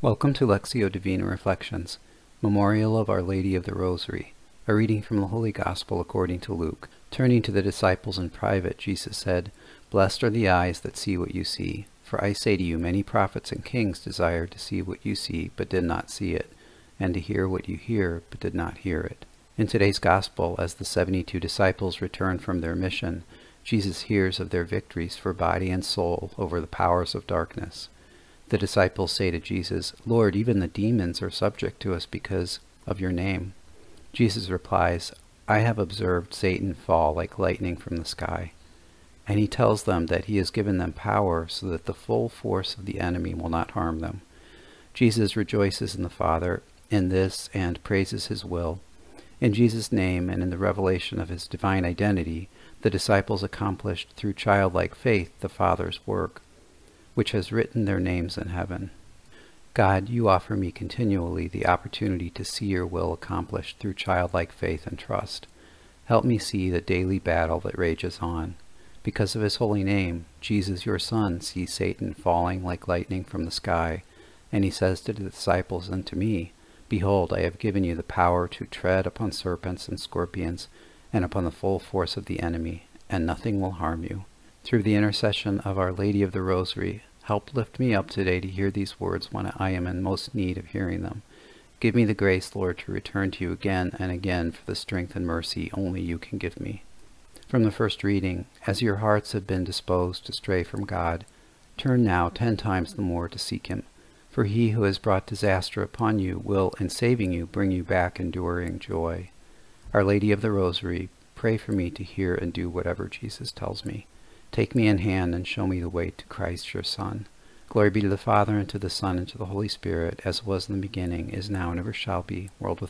Welcome to Lectio Divina Reflections, Memorial of Our Lady of the Rosary, a reading from the Holy Gospel according to Luke. Turning to the disciples in private, Jesus said, Blessed are the eyes that see what you see. For I say to you, many prophets and kings desired to see what you see, but did not see it, and to hear what you hear, but did not hear it. In today's Gospel, as the seventy-two disciples return from their mission, Jesus hears of their victories for body and soul over the powers of darkness. The disciples say to Jesus, Lord, even the demons are subject to us because of your name. Jesus replies, I have observed Satan fall like lightning from the sky. And he tells them that he has given them power so that the full force of the enemy will not harm them. Jesus rejoices in the Father in this and praises his will. In Jesus' name and in the revelation of his divine identity, the disciples accomplished through childlike faith the Father's work which has written their names in heaven. God, you offer me continually the opportunity to see your will accomplished through childlike faith and trust. Help me see the daily battle that rages on. Because of his holy name, Jesus, your Son, sees Satan falling like lightning from the sky, and he says to the disciples and to me, Behold, I have given you the power to tread upon serpents and scorpions, and upon the full force of the enemy, and nothing will harm you. Through the intercession of Our Lady of the Rosary, help lift me up today to hear these words when I am in most need of hearing them. Give me the grace, Lord, to return to you again and again for the strength and mercy only you can give me. From the first reading, as your hearts have been disposed to stray from God, turn now ten times the more to seek him. For he who has brought disaster upon you will, in saving you, bring you back enduring joy. Our Lady of the Rosary, pray for me to hear and do whatever Jesus tells me. Take me in hand and show me the way to Christ your Son. Glory be to the Father, and to the Son, and to the Holy Spirit, as it was in the beginning, is now, and ever shall be, world without